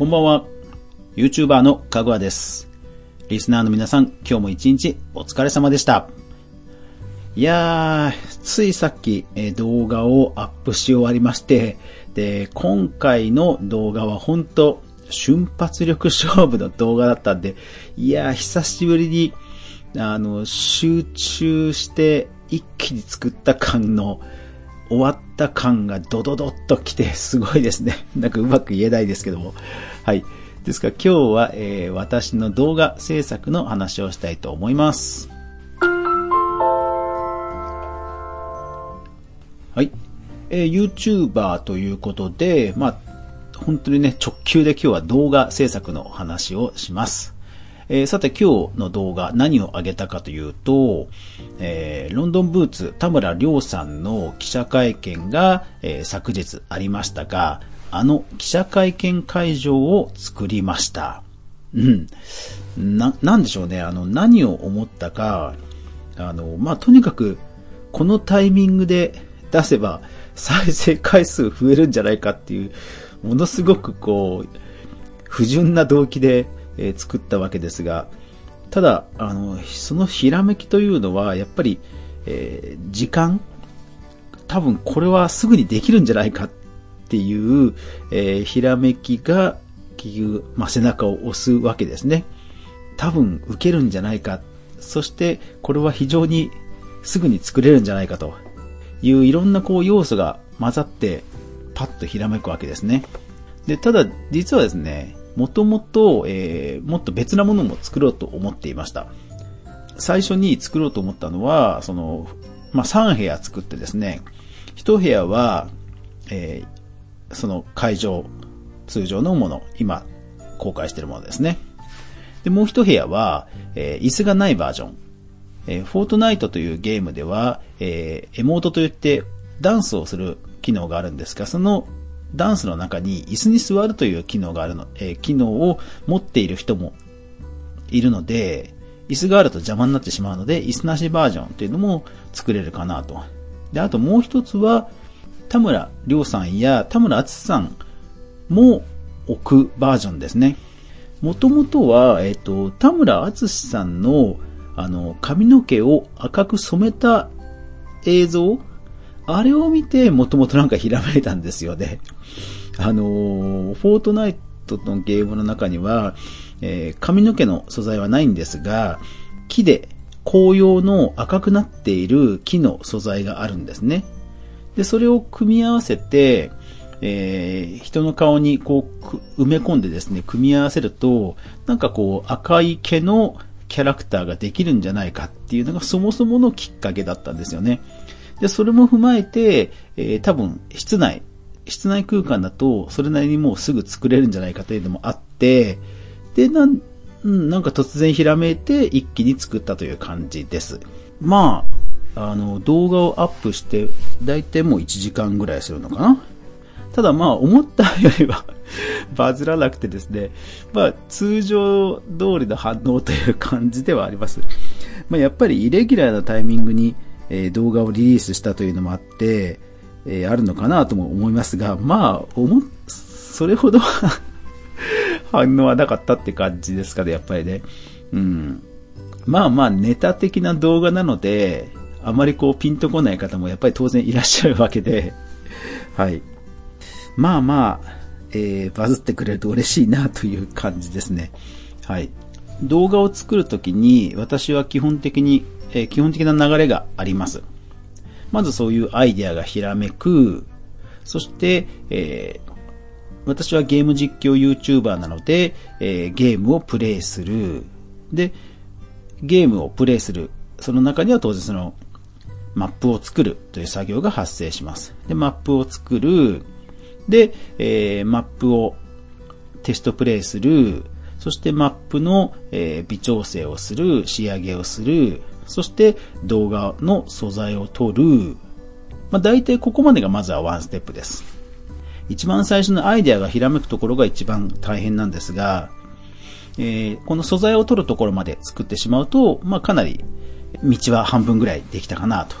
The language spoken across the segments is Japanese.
こんばんは。YouTuber のかぐわです。リスナーの皆さん、今日も一日お疲れ様でした。いやー、ついさっき、え動画をアップし終わりまして、で、今回の動画は本当瞬発力勝負の動画だったんで、いやー、久しぶりに、あの、集中して一気に作った感の、終わった感がドドドッと来て、すごいですね。なんかうまく言えないですけども。はい。ですから今日は、えー私の動画制作の話をしたいと思います。はい。えー YouTuber ということで、まあ、本当にね、直球で今日は動画制作の話をします。えーさて今日の動画何を上げたかというと、えーロンドンブーツ田村亮さんの記者会見が、えー昨日ありましたが、あの記者会見会場を作りました。うん。な、なんでしょうね。あの、何を思ったか、あの、まあ、とにかく、このタイミングで出せば、再生回数増えるんじゃないかっていう、ものすごくこう、不純な動機で、え作ったわけですが、ただ、あの、そのひらめきというのは、やっぱり、えー時間多分これはすぐにできるんじゃないかっていう、えーひらめきが、結局、まあ、背中を押すわけですね。多分受けるんじゃないか。そして、これは非常にすぐに作れるんじゃないかといういろんなこう要素が混ざって、パッとひらめくわけですね。で、ただ、実はですね、もともと、えーもっと別なものも作ろうと思っていました。最初に作ろうと思ったのは、その、まあ、3部屋作ってですね、1部屋は、えーその会場、通常のもの、今、公開しているものですね。で、もう1部屋は、えー椅子がないバージョン。えーフォートナイトというゲームでは、えーエモートといってダンスをする機能があるんですが、そのダンスの中に椅子に座るという機能があるの、えー機能を持っている人もいるので、椅子があると邪魔になってしまうので、椅子なしバージョンというのも作れるかなと。で、あともう一つは、田村亮さんや田村敦さんも置くバージョンですね。もともとは、えっ、と、田村敦さんの、あの、髪の毛を赤く染めた映像あれを見て、もともとなんかひらめいたんですよね。あのーフォートナイトのゲームの中には、えー髪の毛の素材はないんですが、木で紅葉の赤くなっている木の素材があるんですね。で、それを組み合わせて、えー人の顔にこう埋め込んでですね、組み合わせると、なんかこう赤い毛のキャラクターができるんじゃないかっていうのがそもそものきっかけだったんですよね。で、それも踏まえて、えー多分室内、室内空間だとそれなりにもうすぐ作れるんじゃないかというのもあって、で、なん、うんなんか突然ひらめいて一気に作ったという感じです。まあ、あの、動画をアップして、だいたいもう1時間ぐらいするのかなただまあ思ったよりは バズらなくてですね、まあ通常通りの反応という感じではあります。まあやっぱりイレギュラーなタイミングに、えー動画をリリースしたというのもあって、えーあるのかなとも思いますが、まあ思っ、それほど 反応はなかったって感じですかね、やっぱりね。うん。まあまあネタ的な動画なので、あまりこうピンとこない方もやっぱり当然いらっしゃるわけで、はい。まあまあ、えーバズってくれると嬉しいなという感じですね。はい。動画を作るときに私は基本的に、えー基本的な流れがあります。まずそういうアイデアがひらめく。そして、えー私はゲーム実況 YouTuber なので、えーゲームをプレイする。で、ゲームをプレイする。その中には当然その、マップを作るという作業が発生します。で、マップを作る。で、えーマップをテストプレイする。そしてマップの、え微調整をする。仕上げをする。そして動画の素材を撮る。まあ、大体ここまでがまずはワンステップです。一番最初のアイデアがひらめくところが一番大変なんですが、えーこの素材を取るところまで作ってしまうと、まあ、かなり道は半分ぐらいできたかなと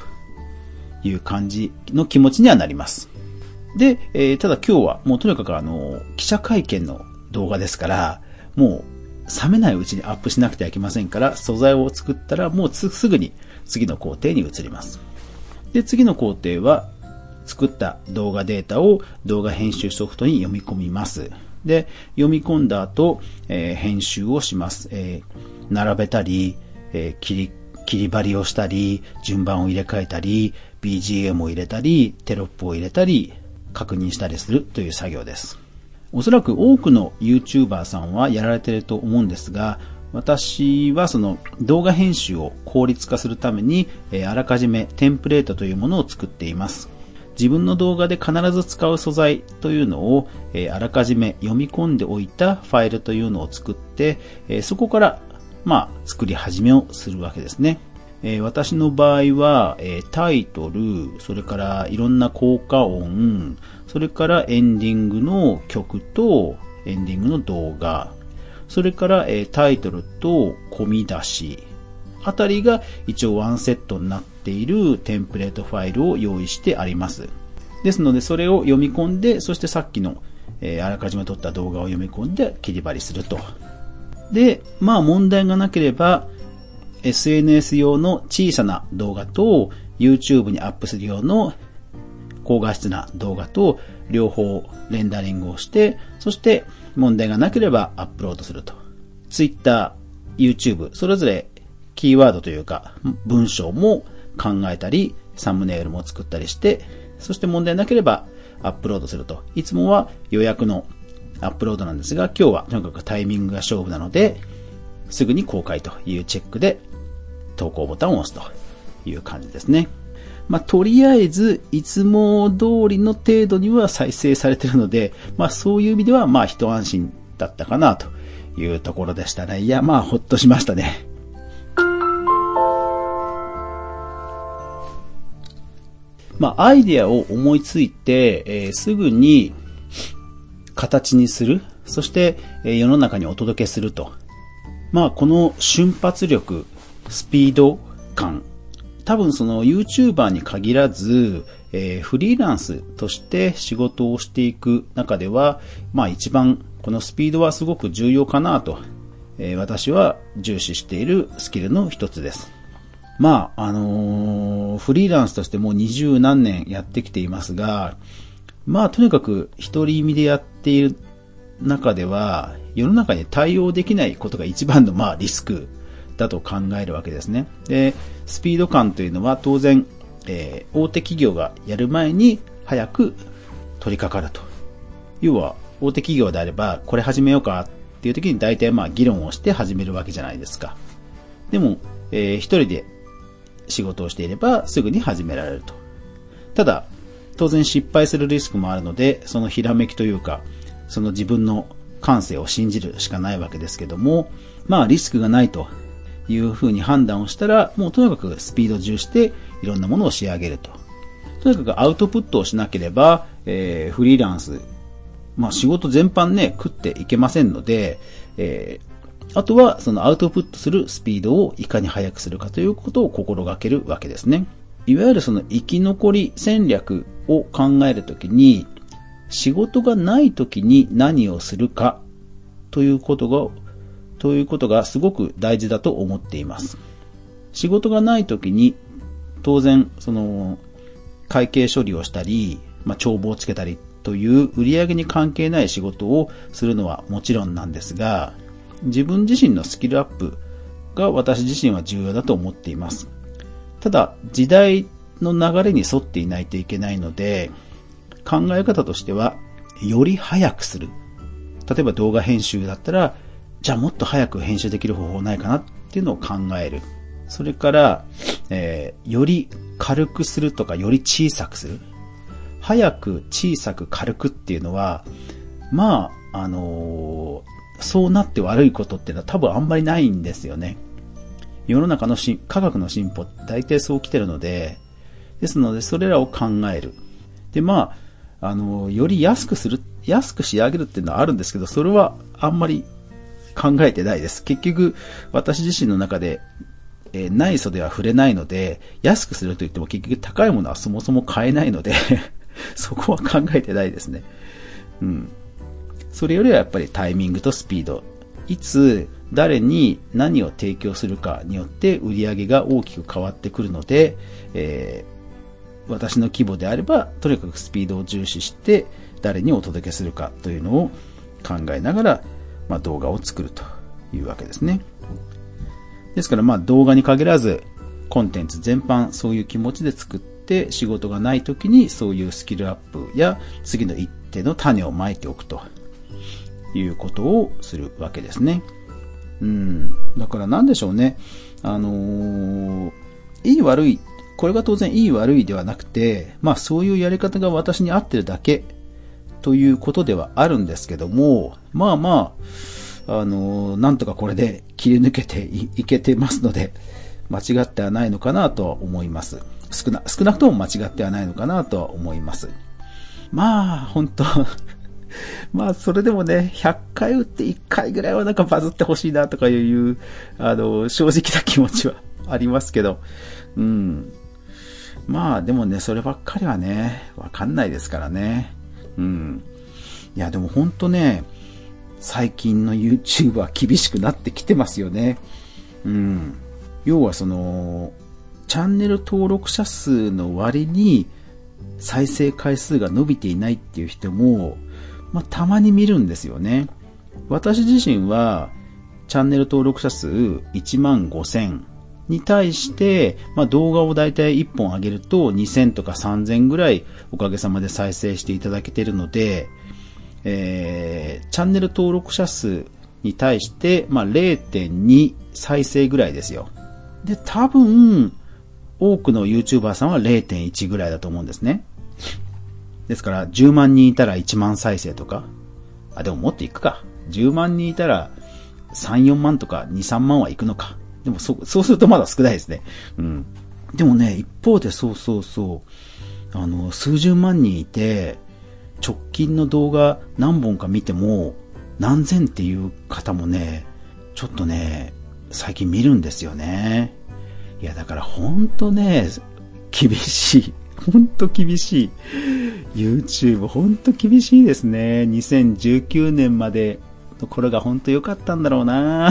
いう感じの気持ちにはなります。で、えーただ今日はもうとにかくあの、記者会見の動画ですから、もう冷めないうちにアップしなくてはいけませんから、素材を作ったらもうすぐに次の工程に移ります。で、次の工程は、作った動画データを動画編集ソフトに読み込みます。で、読み込んだ後、えー、編集をします。えー、並べたり、えー、切り、切り張りをしたり、順番を入れ替えたり、BGM を入れたり、テロップを入れたり、確認したりするという作業です。おそらく多くの YouTuber さんはやられていると思うんですが、私はその動画編集を効率化するために、えあらかじめテンプレートというものを作っています。自分の動画で必ず使う素材というのを、えあらかじめ読み込んでおいたファイルというのを作って、えそこから、まあ、作り始めをするわけですね。え私の場合は、えタイトル、それからいろんな効果音、それからエンディングの曲とエンディングの動画、それから、えタイトルと込み出し、あたりが一応ワンセットになっているテンプレートファイルを用意してあります。ですので、それを読み込んで、そしてさっきの、え、あらかじめ撮った動画を読み込んで切り張りすると。で、まあ問題がなければ、SNS 用の小さな動画と YouTube にアップする用の高画質な動画と両方レンダリングをして、そして問題がなければアップロードすると。Twitter、YouTube、それぞれキーワードというか文章も考えたり、サムネイルも作ったりして、そして問題なければアップロードすると。いつもは予約のアップロードなんですが、今日はとにかくタイミングが勝負なので、すぐに公開というチェックで投稿ボタンを押すという感じですね。まあ、とりあえず、いつも通りの程度には再生されてるので、まあ、そういう意味では、まあ、一安心だったかなというところでしたね。いや、まあ、ほっとしましたね。まあ、アイディアを思いついて、えー、すぐに形にする。そして、えー、世の中にお届けすると。まあ、この瞬発力、スピード感多分その YouTuber に限らず、えー、フリーランスとして仕事をしていく中では、まあ一番このスピードはすごく重要かなと、えー、私は重視しているスキルの一つです。まあ、あのー、フリーランスとしてもう二十何年やってきていますが、まあとにかく一人身でやっている中では、世の中に対応できないことが一番のまあリスクだと考えるわけですね。で、スピード感というのは当然、えー、大手企業がやる前に早く取り掛かると。要は、大手企業であれば、これ始めようかっていう時に大体まあ議論をして始めるわけじゃないですか。でも、えー、一人で仕事をしていればすぐに始められると。ただ、当然失敗するリスクもあるので、そのひらめきというか、その自分の感性を信じるしかないわけですけども、まあリスクがないというふうに判断をしたら、もうとにかくスピード重視していろんなものを仕上げると。とにかくアウトプットをしなければ、えー、フリーランス、まあ仕事全般ね、食っていけませんので、えー、あとはそのアウトプットするスピードをいかに速くするかということを心がけるわけですね。いわゆるその生き残り戦略を考えるときに、仕事がないときに何をするかということがということがすごく大事だと思っています。仕事がない時に、当然、その、会計処理をしたり、まあ、帳簿をつけたりという売り上げに関係ない仕事をするのはもちろんなんですが、自分自身のスキルアップが私自身は重要だと思っています。ただ、時代の流れに沿っていないといけないので、考え方としては、より早くする。例えば動画編集だったら、じゃあもっと早く編集できる方法ないかなっていうのを考える。それから、えー、より軽くするとか、より小さくする。早く、小さく、軽くっていうのは、まあ、あのー、そうなって悪いことっていうのは多分あんまりないんですよね。世の中のし科学の進歩って大体そう来てるので、ですのでそれらを考える。で、まあ、あのー、より安くする、安く仕上げるっていうのはあるんですけど、それはあんまり考えてないです。結局、私自身の中で、えー、内装では触れないので、安くすると言っても結局高いものはそもそも買えないので そこは考えてないですね。うん。それよりはやっぱりタイミングとスピード。いつ、誰に何を提供するかによって売り上げが大きく変わってくるので、えー、私の規模であれば、とにかくスピードを重視して、誰にお届けするかというのを考えながら、まあ、動画を作るというわけですね。ですからまあ動画に限らず、コンテンツ全般そういう気持ちで作って仕事がない時にそういうスキルアップや次の一手の種をまいておくということをするわけですね。うん。だからなんでしょうね。あのー、いい悪い、これが当然いい悪いではなくて、まあそういうやり方が私に合ってるだけということではあるんですけども、まあまあ、あの、なんとかこれで切り抜けていけてますので、間違ってはないのかなとは思います。少な、少なくとも間違ってはないのかなとは思います。まあ、本当 まあ、それでもね、100回打って1回ぐらいはなんかバズってほしいなとかいう、あの、正直な気持ちはありますけど、うん。まあ、でもね、そればっかりはね、わかんないですからね。うん。いや、でも本当ね、最近の YouTube は厳しくなってきてますよね。うん。要はその、チャンネル登録者数の割に再生回数が伸びていないっていう人も、まあ、たまに見るんですよね。私自身は、チャンネル登録者数1万5000に対して、まあ、動画をだいたい1本上げると2000とか3000ぐらいおかげさまで再生していただけてるので、えー、チャンネル登録者数に対して、まあ、0.2再生ぐらいですよ。で、多分、多くの YouTuber さんは0.1ぐらいだと思うんですね。ですから、10万人いたら1万再生とか。あ、でももっといくか。10万人いたら3、4万とか2、3万はいくのか。でもそ、そうするとまだ少ないですね。うん。でもね、一方でそうそうそう。あの、数十万人いて、直近の動画何本か見ても、何千っていう方もね、ちょっとね、最近見るんですよね。いや、だからほんとね、厳しい。ほんと厳しい。YouTube ほんと厳しいですね。2019年までの頃がほんと良かったんだろうな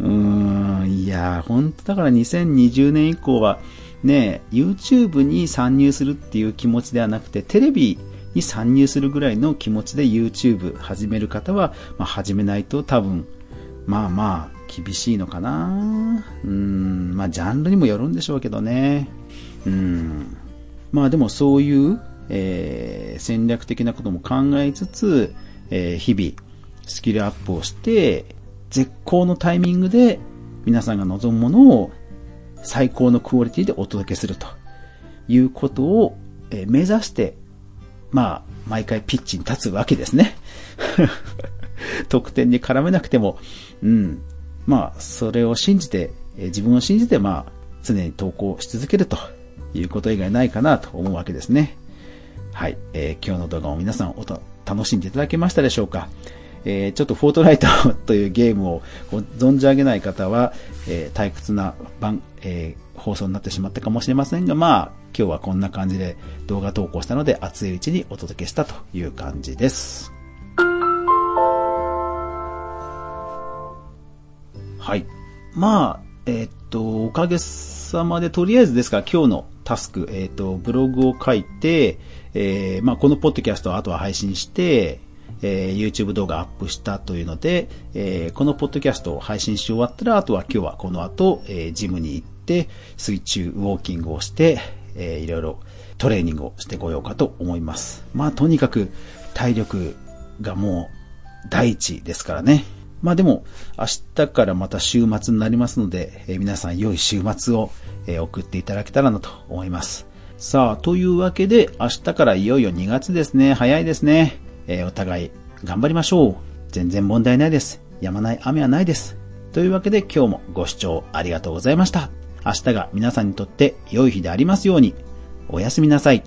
うーん、いや、ほんとだから2020年以降は、ね、YouTube に参入するっていう気持ちではなくて、テレビに参入するぐらいの気持ちで YouTube 始める方は、まあ、始めないと多分、まあまあ、厳しいのかなうん、まあ、ジャンルにもよるんでしょうけどね。うん。まあでもそういう、えー、戦略的なことも考えつつ、えー、日々、スキルアップをして、絶好のタイミングで皆さんが望むものを最高のクオリティでお届けするということを、目指して、まあ、毎回ピッチに立つわけですね。得点に絡めなくても、うん。まあ、それを信じて、自分を信じて、まあ、常に投稿し続けるということ以外ないかなと思うわけですね。はい。えー、今日の動画を皆さんお楽しんでいただけましたでしょうか？えー、ちょっとフォートナイトというゲームを存じ上げない方は、えー、退屈な番、えー、放送になってしまったかもしれませんが、まあ、今日はこんな感じで動画投稿したので、熱いうちにお届けしたという感じです。はい。まあ、えー、っと、おかげさまで、とりあえずですから今日のタスク、えー、っと、ブログを書いて、えー、まあ、このポッドキャストをあとは配信して、えー、YouTube 動画アップしたというので、えー、このポッドキャストを配信し終わったら、あとは今日はこの後、えー、ジムに行って、水中ウォーキングをして、えー、いろいろトレーニングをしてこようかと思います。まあ、とにかく体力がもう第一ですからね。まあでも、明日からまた週末になりますので、えー、皆さん良い週末を、えー、送っていただけたらなと思います。さあ、というわけで、明日からいよいよ2月ですね。早いですね。えー、お互い頑張りましょう。全然問題ないです。止まない雨はないです。というわけで今日もご視聴ありがとうございました。明日が皆さんにとって良い日でありますように。おやすみなさい。